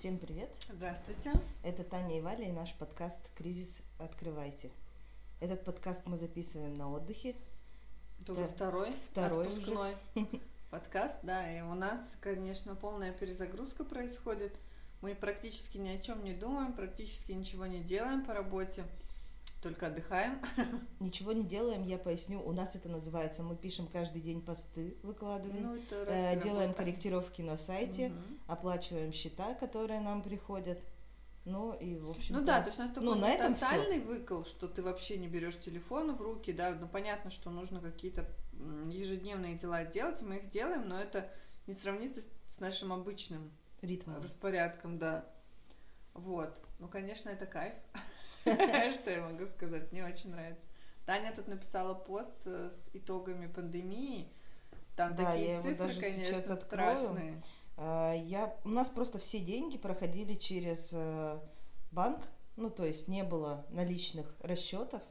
Всем привет! Здравствуйте! Это Таня и Валя и наш подкаст «Кризис. Открывайте». Этот подкаст мы записываем на отдыхе. Это уже второй, второй отпускной подкаст, да, и у нас, конечно, полная перезагрузка происходит. Мы практически ни о чем не думаем, практически ничего не делаем по работе – только отдыхаем. Ничего не делаем, я поясню. У нас это называется, мы пишем каждый день посты, выкладываем, ну, это э, делаем корректировки на сайте, угу. оплачиваем счета, которые нам приходят. Ну и в общем. Ну да, то есть у нас такой ну, на этом тотальный все. выкол, что ты вообще не берешь телефон в руки, да, ну понятно, что нужно какие-то ежедневные дела делать, мы их делаем, но это не сравнится с нашим обычным ритмом, распорядком, да. Вот. Ну, конечно, это кайф. Что я могу сказать? Мне очень нравится. Таня тут написала пост э, с итогами пандемии. Там да, такие я цифры, даже конечно, сейчас страшные. А, я, у нас просто все деньги проходили через э, банк, ну то есть не было наличных расчетов.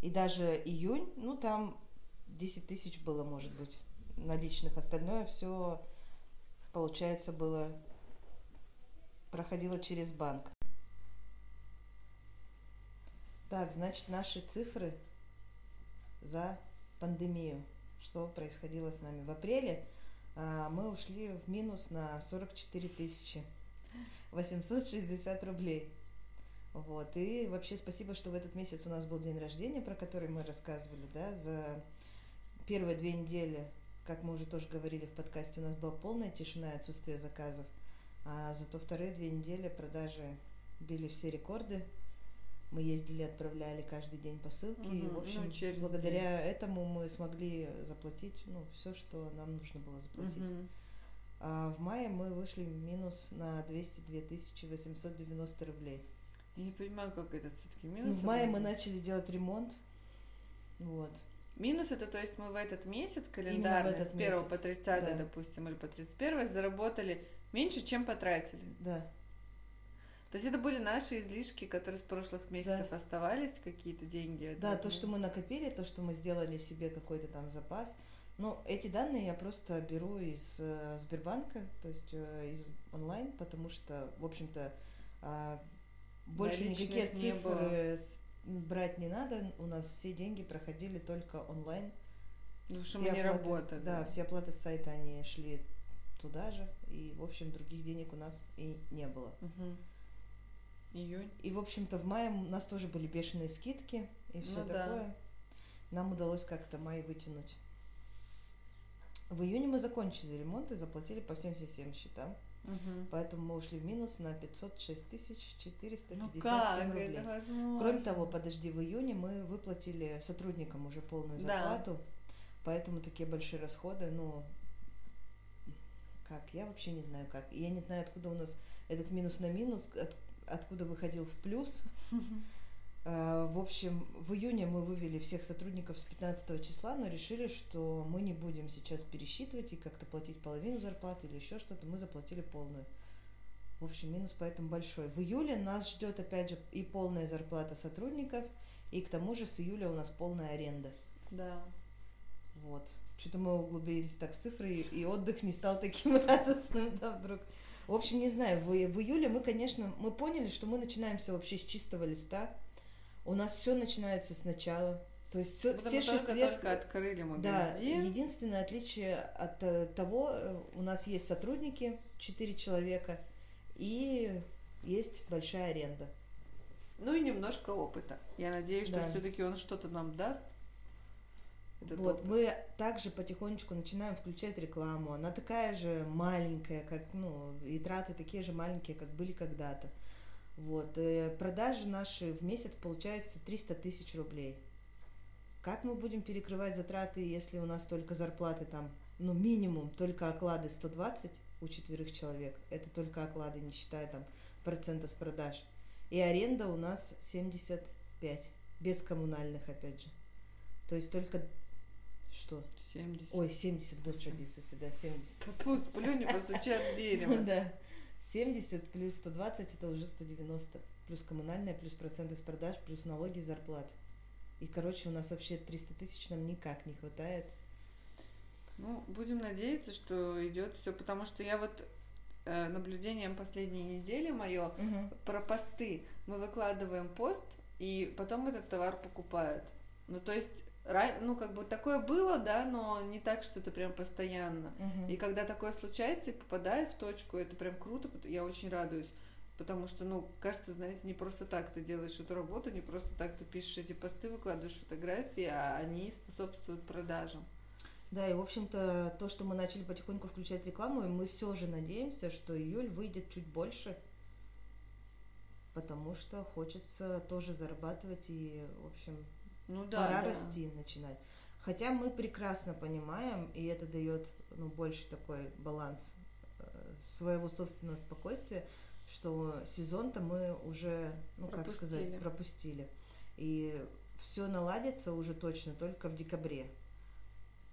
И даже июнь, ну там 10 тысяч было, может быть, наличных. Остальное все, получается, было проходило через банк. Так, значит, наши цифры за пандемию. Что происходило с нами? В апреле а, мы ушли в минус на 44 тысячи 860 рублей. Вот. И вообще спасибо, что в этот месяц у нас был день рождения, про который мы рассказывали, да, за первые две недели, как мы уже тоже говорили в подкасте, у нас была полная тишина и отсутствие заказов. А зато вторые две недели продажи били все рекорды мы ездили, отправляли каждый день посылки. Угу, и, в общем, ну, благодаря день. этому мы смогли заплатить ну, все, что нам нужно было заплатить. Угу. А в мае мы вышли в минус на 202 890 рублей. Я не понимаю, как это все-таки минус. В мае мы начали делать ремонт. Вот. Минус это, то есть мы в этот месяц календарный, этот с 1 месяц. по 30, да. допустим, или по 31 заработали меньше, чем потратили. Да. То есть это были наши излишки, которые с прошлых месяцев да. оставались, какие-то деньги? Да, то, что мы накопили, то, что мы сделали себе какой-то там запас. Ну, эти данные я просто беру из э, Сбербанка, то есть э, из онлайн, потому что, в общем-то, э, больше никакие цифры не брать не надо. У нас все деньги проходили только онлайн. Ну, что мы не оплаты, работали. Да, все оплаты с сайта, они шли туда же. И, в общем, других денег у нас и не было. Угу. Июнь. И, в общем-то, в мае у нас тоже были бешеные скидки и все ну, такое. Да. Нам удалось как-то май вытянуть. В июне мы закончили ремонт и заплатили по всем всем счетам. Угу. Поэтому мы ушли в минус на 506 тысяч 457 ну как? рублей. Кроме того, подожди, в июне мы выплатили сотрудникам уже полную зарплату, да. поэтому такие большие расходы, ну, как, я вообще не знаю как. И я не знаю, откуда у нас этот минус на минус, откуда выходил в плюс. А, в общем, в июне мы вывели всех сотрудников с 15 числа, но решили, что мы не будем сейчас пересчитывать и как-то платить половину зарплаты или еще что-то. Мы заплатили полную. В общем, минус поэтому большой. В июле нас ждет, опять же, и полная зарплата сотрудников, и к тому же с июля у нас полная аренда. Да. Вот. Что-то мы углубились так в цифры, и, отдых не стал таким радостным, да, вдруг. В общем, не знаю, в, в июле мы, конечно, мы поняли, что мы начинаем все вообще с чистого листа. У нас все начинается сначала. То есть все, все шесть лет... Только открыли магазин. Да, единственное отличие от э, того, э, у нас есть сотрудники, четыре человека, и есть большая аренда. Ну и немножко опыта. Я надеюсь, что да. все-таки он что-то нам даст. Этот вот, опыт. мы также потихонечку начинаем включать рекламу. Она такая же маленькая, как, ну, и траты такие же маленькие, как были когда-то. Вот, и э, продажи наши в месяц получается 300 тысяч рублей. Как мы будем перекрывать затраты, если у нас только зарплаты там, ну, минимум, только оклады 120 у четверых человек. Это только оклады, не считая там процента с продаж. И аренда у нас 75, без коммунальных, опять же. То есть только что? 70. Ой, 70, господи Иисусе, да, 70. Пусть плюнь постучат в дерево. Да. 70 плюс 120 это уже 190. Плюс коммунальная, плюс проценты с продаж, плюс налоги, зарплат. И, короче, у нас вообще 300 тысяч нам никак не хватает. Ну, будем надеяться, что идет все, потому что я вот э, наблюдением последней недели мое Мгм. про посты. Мы выкладываем пост, и потом этот товар покупают. Ну, то есть, ну, как бы такое было, да, но не так, что это прям постоянно. Мгм. И когда такое случается и попадает в точку, это прям круто, я очень радуюсь. Потому что, ну, кажется, знаете, не просто так ты делаешь эту работу, не просто так ты пишешь эти посты, выкладываешь фотографии, а они способствуют продажам. Да, и, в общем-то, то, что мы начали потихоньку включать рекламу, и мы все же надеемся, что июль выйдет чуть больше, потому что хочется тоже зарабатывать и, в общем, Ну да. пора да. расти начинать. Хотя мы прекрасно понимаем, и это дает ну, больше такой баланс э, своего собственного спокойствия, что сезон-то мы уже, ну как Пропустили. сказать, пропустили. И все наладится уже точно только в декабре.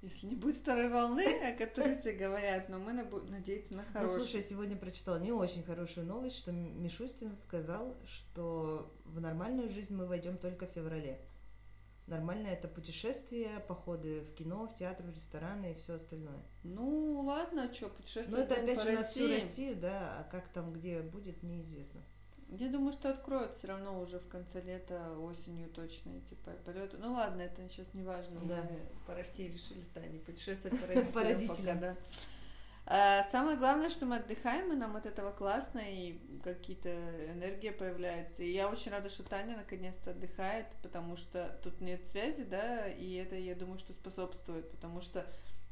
Если не будет второй волны, о которой все говорят, но мы надеемся на Ну, хорошую. слушай, я сегодня прочитала не очень хорошую новость, что Мишустин сказал, что в нормальную жизнь мы войдем только в феврале. Нормально это путешествия, походы в кино, в театр, в рестораны и все остальное. Ну, ладно, что, путешествие Но это будем опять же на всю. Россию, да, а как там где будет, неизвестно. Я думаю, что откроют все равно уже в конце лета, осенью точно эти по- полеты. Ну ладно, это сейчас не важно. Да. Мы по России решили с Таней путешествовать по родителям. По родителям. пока, да. А, Самое главное, что мы отдыхаем, и нам от этого классно, и какие-то энергия появляется. И я очень рада, что Таня наконец-то отдыхает, потому что тут нет связи, да, и это, я думаю, что способствует, потому что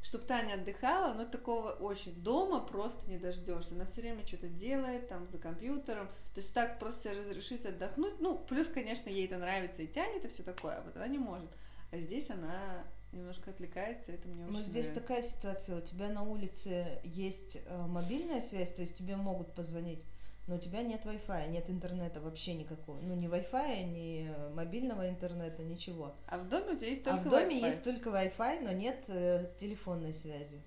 чтобы Таня отдыхала, но такого очень дома просто не дождешься. Она все время что-то делает, там, за компьютером. То есть так просто разрешить отдохнуть. Ну, плюс, конечно, ей это нравится и тянет, и все такое, а вот она не может. А здесь она немножко отвлекается, это мне очень Но здесь нравится. такая ситуация, у тебя на улице есть э, мобильная связь, то есть тебе могут позвонить, но у тебя нет Wi-Fi, нет интернета вообще никакого. Ну, ни Wi-Fi, ни э, мобильного интернета, ничего. А в доме у тебя есть А только в доме Wi-Fi. есть только Wi-Fi, но нет э, телефонной связи.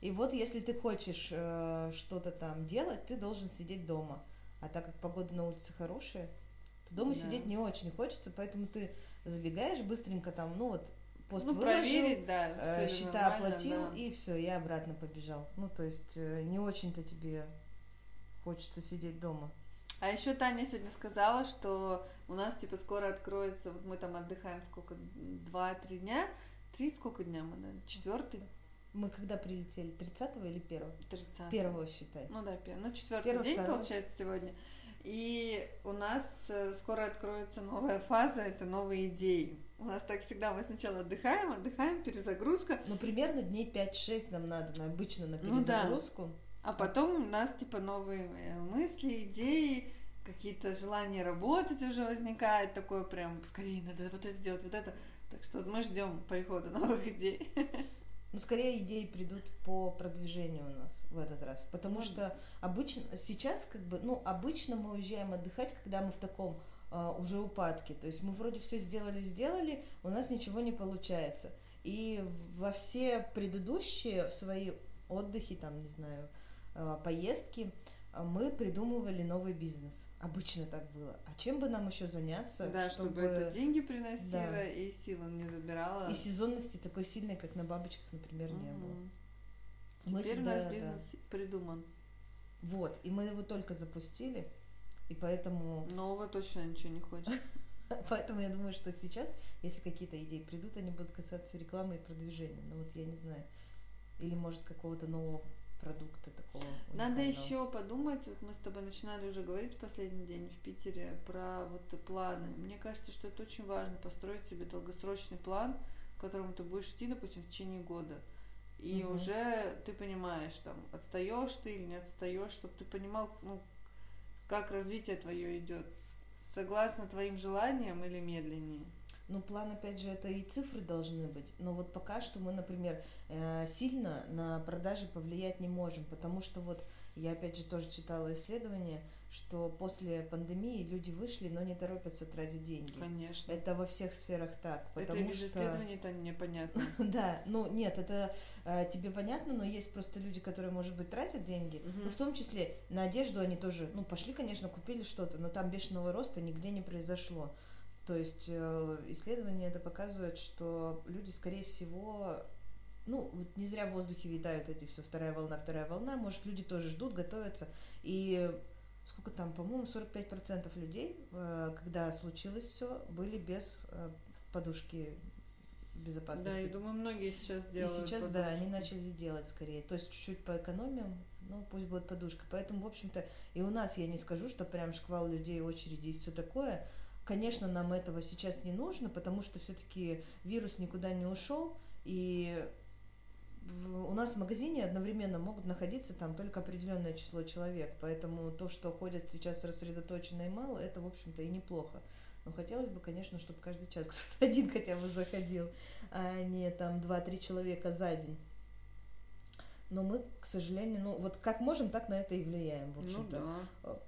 И вот если ты хочешь э, что-то там делать, ты должен сидеть дома. А так как погода на улице хорошая, то дома Да. сидеть не очень хочется, поэтому ты забегаешь быстренько там, ну вот, пост ну, выложил, проверить, да, э, счета оплатил, да. и все, я обратно побежал. Ну, то есть э, не очень-то тебе хочется сидеть дома. А еще Таня сегодня сказала, что у нас типа скоро откроется, вот мы там отдыхаем сколько, два-три дня, три сколько дня мы, да, четвертый, Мы когда прилетели? 30 или 1? тридцатый. Первого считай. Ну да, первый. Ну, четвертый Первый, день второй. получается сегодня. И у нас э, скоро откроется новая фаза, это новые идеи. У нас так всегда, мы сначала отдыхаем, отдыхаем, перезагрузка, Ну, примерно дней 5-6 нам надо на, обычно на Ну да. перезагрузку. а потом у нас типа новые э, мысли, идеи, какие-то желания работать уже возникает, такое прям, скорее надо вот это делать, вот это. Так что мы ждем прихода новых идей. Ну, скорее идеи придут по продвижению у нас в этот раз. Потому Ну, что обычно, сейчас как бы, ну, обычно мы уезжаем отдыхать, когда мы в таком уже упадке. То есть мы вроде все сделали, сделали, у нас ничего не получается. И во все предыдущие свои отдыхи, там, не знаю, а, поездки, а, мы придумывали новый бизнес. Обычно так было. А чем бы нам еще заняться, Да, чтобы это деньги приносило Да. и силы не забирало. и сезонности такой сильной, как на бабочках, например, не было. Мгм. Мы Теперь всегда, наш да. бизнес придуман. Вот, и мы его только запустили, и поэтому, Нового точно ничего не хочется. поэтому я думаю, что сейчас, если какие-то идеи придут, они будут касаться рекламы и продвижения. Ну вот я не знаю. Или может какого-то нового продукта такого. Надо еще подумать, вот мы с тобой начинали уже говорить в последний день в Питере про вот планы. Мне кажется, что это очень важно, построить себе долгосрочный план, к которому ты будешь идти, допустим, в течение года. И Мгм. уже ты понимаешь, там, отстаешь ты или не отстаешь, чтобы ты понимал, ну, как развитие твое идет. Согласно твоим желаниям или медленнее. Ну, план, опять же, это и цифры должны быть. Но вот пока что мы, например, э, сильно на продажи повлиять не можем, потому что вот я, опять же, тоже читала исследование, что после пандемии люди вышли, но не торопятся тратить деньги. Конечно. Это во всех сферах так, Это потому без что... исследований-то непонятно. Да, ну нет, это э, тебе понятно, но есть просто люди, которые, может быть, тратят деньги. Мгм. Ну, в том числе на одежду они тоже, ну, пошли, конечно, купили что-то, но там бешеного роста нигде не произошло. То есть э, исследования это показывают, что люди, скорее всего, ну, вот не зря в воздухе витают эти все вторая волна, вторая волна, может, люди тоже ждут, готовятся, и сколько там, по-моему, 45% людей, э, когда случилось все, были без э, подушки безопасности. Да, я думаю, многие сейчас делают. И сейчас, подушку. да, они начали делать скорее. То есть чуть-чуть поэкономим, ну, пусть будет подушка. Поэтому, в общем-то, и у нас, я не скажу, что прям шквал людей, очереди и все такое. Конечно, нам этого сейчас не нужно, потому что все-таки вирус никуда не ушел, и у нас в магазине одновременно могут находиться там только определенное число человек, поэтому то, что ходят сейчас рассредоточенно и мало, это, в общем-то, и неплохо. Но хотелось бы, конечно, чтобы каждый час кто-то один хотя бы заходил, а не там 2-3 человека за день. Но мы, к сожалению, ну вот как можем, так на это и влияем, в ну общем-то. Ну, да.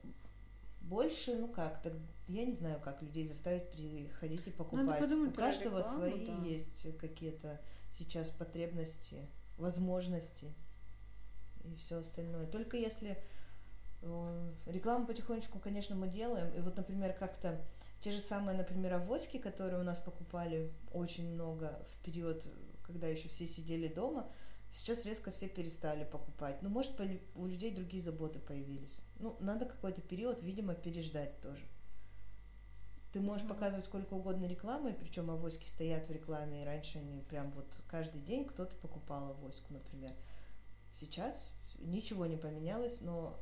Больше, ну как, так я не знаю, как людей заставить приходить и покупать. У каждого рекламу, свои да. есть какие-то сейчас потребности, возможности и все остальное. Только если э, рекламу потихонечку, конечно, мы делаем. И вот, например, как-то те же самые, например, авоськи, которые у нас покупали очень много в период, когда еще все сидели дома, сейчас резко все перестали покупать. Ну, может, у людей другие заботы появились. Ну, надо какой-то период, видимо, переждать тоже. Ты можешь показывать сколько угодно рекламы, причем авоськи стоят в рекламе, и раньше они прям вот каждый день кто-то покупал авоську, например. Сейчас ничего не поменялось, но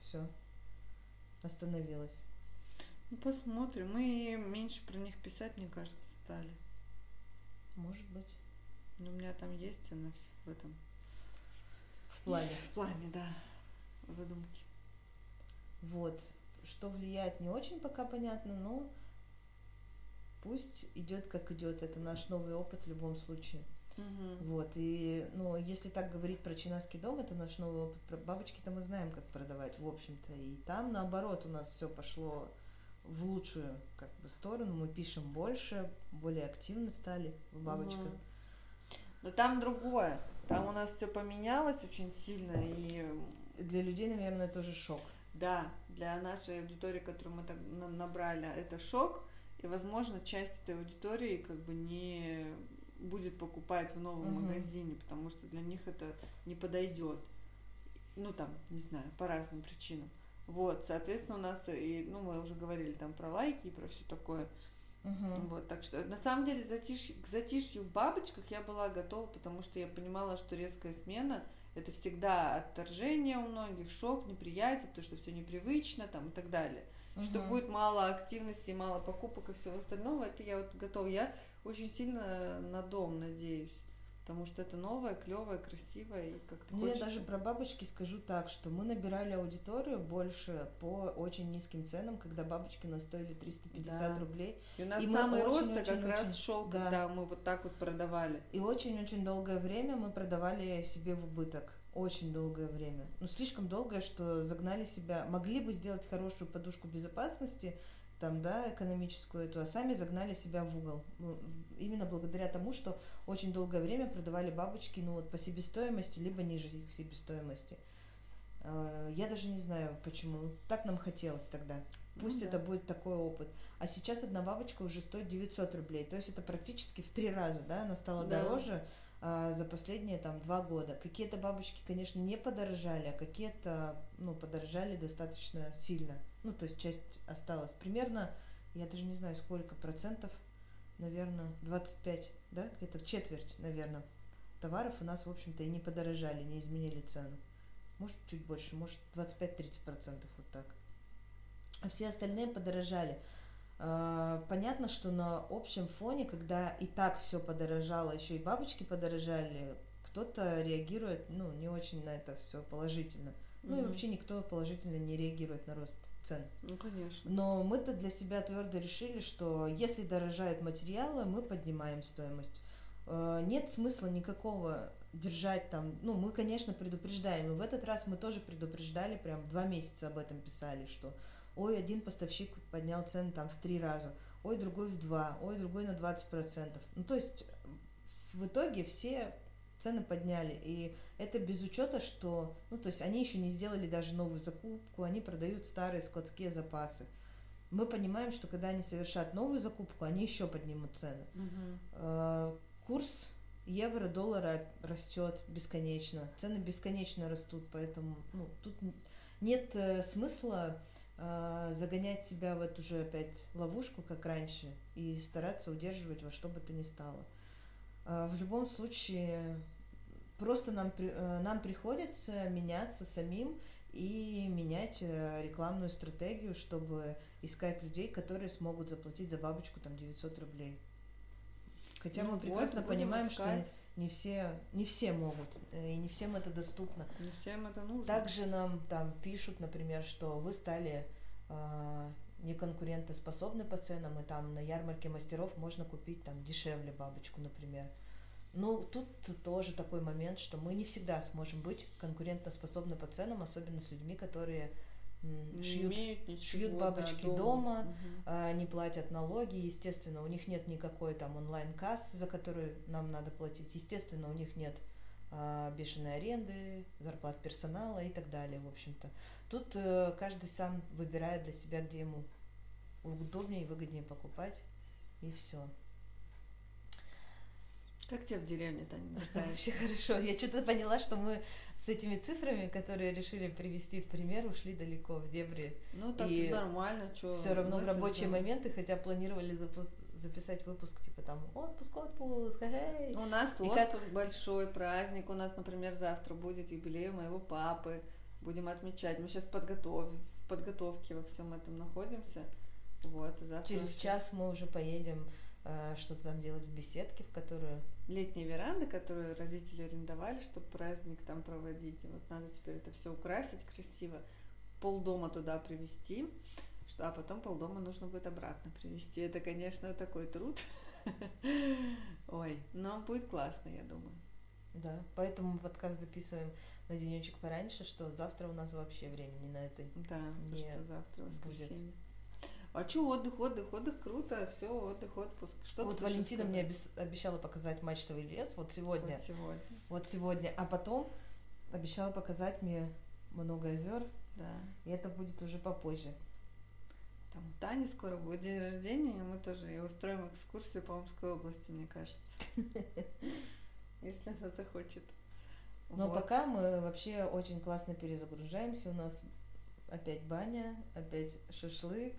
все остановилось. Ну, посмотрим. Мы меньше про них писать, мне кажется, стали. Может быть. Но у меня там есть у нас в этом. В плане. В плане, да. Задумки. Вот. Что влияет, не очень пока понятно, но пусть идет как идет. Это наш новый опыт в любом случае. Угу. Вот, и, ну, если так говорить про Чинаский дом, это наш новый опыт. Про бабочки-то мы знаем, как продавать, в общем-то. И там, наоборот, у нас все пошло в лучшую как бы сторону, мы пишем больше, более активно стали в бабочках. Угу. Но там другое. Там у нас все поменялось очень сильно и для людей, наверное, тоже шок. Да, для нашей аудитории, которую мы так набрали, это шок. И, возможно, часть этой аудитории как бы не будет покупать в новом угу. магазине, потому что для них это не подойдет. Ну, там, не знаю, по разным причинам. Вот, соответственно, у нас и, ну, мы уже говорили там про лайки и про все такое. Угу. Вот, так что на самом деле затишь, к затишью в бабочках я была готова, потому что я понимала, что резкая смена это всегда отторжение у многих, шок, неприятие, потому что все непривычно там и так далее. Угу. Что будет мало активности, мало покупок и всего остального, это я вот готова. Я очень сильно на дом надеюсь потому что это новое, клевое, красивое и как-то. Ну, я даже про бабочки скажу так, что мы набирали аудиторию больше по очень низким ценам, когда бабочки у нас стоили 350 да. рублей. И у нас и самый рост очень, как очень, раз шел, да. когда мы вот так вот продавали. И очень-очень долгое время мы продавали себе в убыток. Очень долгое время. Ну, слишком долгое, что загнали себя. Могли бы сделать хорошую подушку безопасности, там, да, экономическую эту, а сами загнали себя в угол. Ну, именно благодаря тому, что очень долгое время продавали бабочки, ну, вот по себестоимости, либо ниже их себестоимости. А, я даже не знаю, почему. Так нам хотелось тогда. Пусть ну, да. это будет такой опыт. А сейчас одна бабочка уже стоит 900 рублей. То есть это практически в три раза, да, она стала да. дороже за последние там два года. Какие-то бабочки, конечно, не подорожали, а какие-то, ну, подорожали достаточно сильно. Ну, то есть часть осталась. Примерно, я даже не знаю, сколько процентов, наверное, 25, да, где-то четверть, наверное, товаров у нас, в общем-то, и не подорожали, не изменили цену. Может, чуть больше, может, 25-30 процентов, вот так. А все остальные подорожали. А, понятно, что на общем фоне, когда и так все подорожало, еще и бабочки подорожали, кто-то реагирует, ну, не очень на это все положительно. Ну mm и вообще никто положительно не реагирует на рост цен. Ну, конечно. Но мы-то для себя твердо решили, что если дорожают материалы, мы поднимаем стоимость. А, нет смысла никакого держать там, ну, мы, конечно, предупреждаем, и в этот раз мы тоже предупреждали, прям два месяца об этом писали, что ой, один поставщик поднял цены там в три раза, ой, другой в два, ой, другой на 20%. Ну, то есть в итоге все цены подняли, и это без учета, что, ну, то есть они еще не сделали даже новую закупку, они продают старые складские запасы. Мы понимаем, что когда они совершат новую закупку, они еще поднимут цены. Угу. Курс евро, доллара растет бесконечно, цены бесконечно растут, поэтому ну, тут нет э, смысла загонять себя в эту же опять ловушку, как раньше, и стараться удерживать во что бы то ни стало. Э, в любом случае, просто нам, э, нам приходится меняться самим и менять э, рекламную стратегию, чтобы искать людей, которые смогут заплатить за бабочку там 900 рублей. Хотя ну, мы прекрасно вот, понимаем, искать. что не все, не все могут, э, и не всем это доступно. Не всем это нужно. Также нам там пишут, например, что вы стали э, неконкурентоспособны по ценам, и там на ярмарке мастеров можно купить там дешевле бабочку, например. Ну, тут тоже такой момент, что мы не всегда сможем быть конкурентоспособны по ценам, особенно с людьми, которые не шьют, ничего, шьют бабочки да, дома, дома угу. не платят налоги, естественно, у них нет никакой там онлайн-кассы, за которую нам надо платить, естественно, у них нет а, бешеной аренды, зарплат персонала и так далее, в общем-то. Тут а, каждый сам выбирает для себя, где ему удобнее и выгоднее покупать, и все. Как тебе в деревне-то не? Вообще хорошо. Я что-то поняла, что мы с этими цифрами, которые решили привести в пример, ушли далеко в дебри. Ну, так и нормально, что. Все равно в рабочие да. моменты, хотя планировали запуск, записать выпуск, типа там отпуск, отпуск, эй. У нас и отпуск как... большой праздник. У нас, например, завтра будет юбилей моего папы. Будем отмечать. Мы сейчас подготов... в подготовке во всем этом находимся. Вот, завтра Через час мы уже поедем э, что-то там делать в беседке, в которую летняя веранда, которую родители арендовали, чтобы праздник там проводить. И вот надо теперь это все украсить красиво, полдома туда привезти, что, а потом полдома нужно будет обратно привезти. Это, конечно, такой труд. Ой, но будет классно, я думаю. Да, поэтому мы подкаст записываем на денечек пораньше, что завтра у нас вообще времени на это да, не что завтра воскресенье. Будет. А что отдых, отдых, отдых, круто, все, отдых, отпуск. Что вот Валентина мне обещала показать мачтовый лес вот сегодня. Вот сегодня. Вот сегодня. А потом обещала показать мне много озер. Да. И это будет уже попозже. Там у Тани скоро будет день рождения, и мы тоже и устроим экскурсию по Омской области, мне кажется. Если она захочет. Но пока мы вообще очень классно перезагружаемся. У нас опять баня, опять шашлык,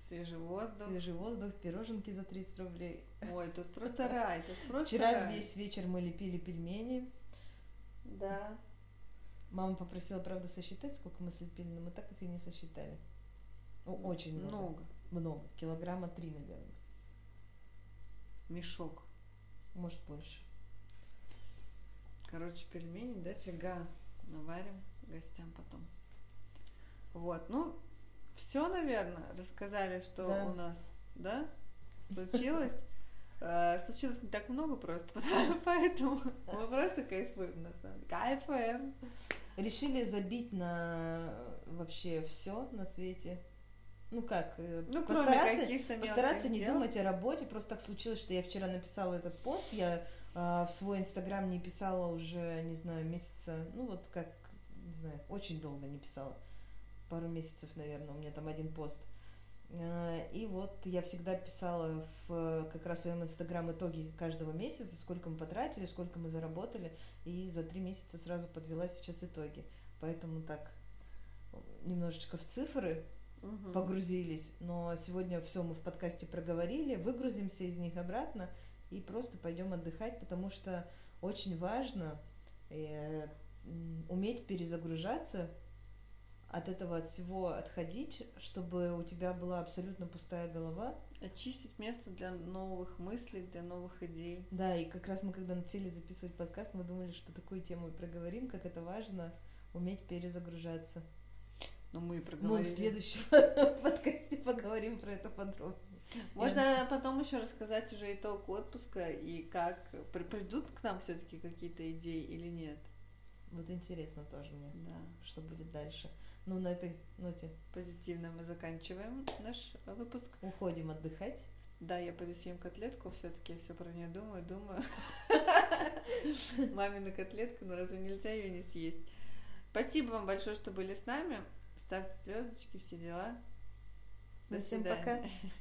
Свежий воздух. Свежий воздух, пироженки за 30 рублей. Ой, тут просто рай, тут просто Вчера рай. весь вечер мы лепили пельмени. Да. Мама попросила, правда, сосчитать, сколько мы слепили, но мы так их и не сосчитали. Ну, очень много. Много. Много. Килограмма три, наверное. Мешок. Может, больше. Короче, пельмени, да, фига. Наварим гостям потом. Вот, ну, все, наверное, рассказали, что да. у нас, да, случилось. Э, случилось не так много просто, поэтому мы просто кайфуем, на самом деле. Кайфуем. Решили забить на вообще все на свете. Ну как, э, ну, постараться, постараться не дел. думать о работе. Просто так случилось, что я вчера написала этот пост. Я э, в свой инстаграм не писала уже, не знаю, месяца, ну вот как, не знаю, очень долго не писала пару месяцев, наверное, у меня там один пост. Э, и вот я всегда писала в как раз в своем инстаграм итоги каждого месяца, сколько мы потратили, сколько мы заработали, и за три месяца сразу подвела сейчас итоги. Поэтому так немножечко в цифры угу. погрузились, но сегодня все мы в подкасте проговорили, выгрузимся из них обратно и просто пойдем отдыхать, потому что очень важно э, уметь перезагружаться от этого от всего отходить, чтобы у тебя была абсолютно пустая голова. Очистить место для новых мыслей, для новых идей. Да, и как раз мы, когда начали записывать подкаст, мы думали, что такую тему и проговорим, как это важно уметь перезагружаться. Но мы и проговорили. Мы в следующем подкасте поговорим про это подробнее. Можно потом еще рассказать уже итог отпуска и как придут к нам все-таки какие-то идеи или нет. Вот интересно тоже мне, да. что будет дальше. Ну, на этой ноте. Позитивно мы заканчиваем наш выпуск. Уходим отдыхать. Да, я пойду съем котлетку, все-таки я все про нее думаю, думаю. Мамина котлетка, но разве нельзя ее не съесть? Спасибо вам большое, что были с нами. Ставьте звездочки, все дела. До Всем пока.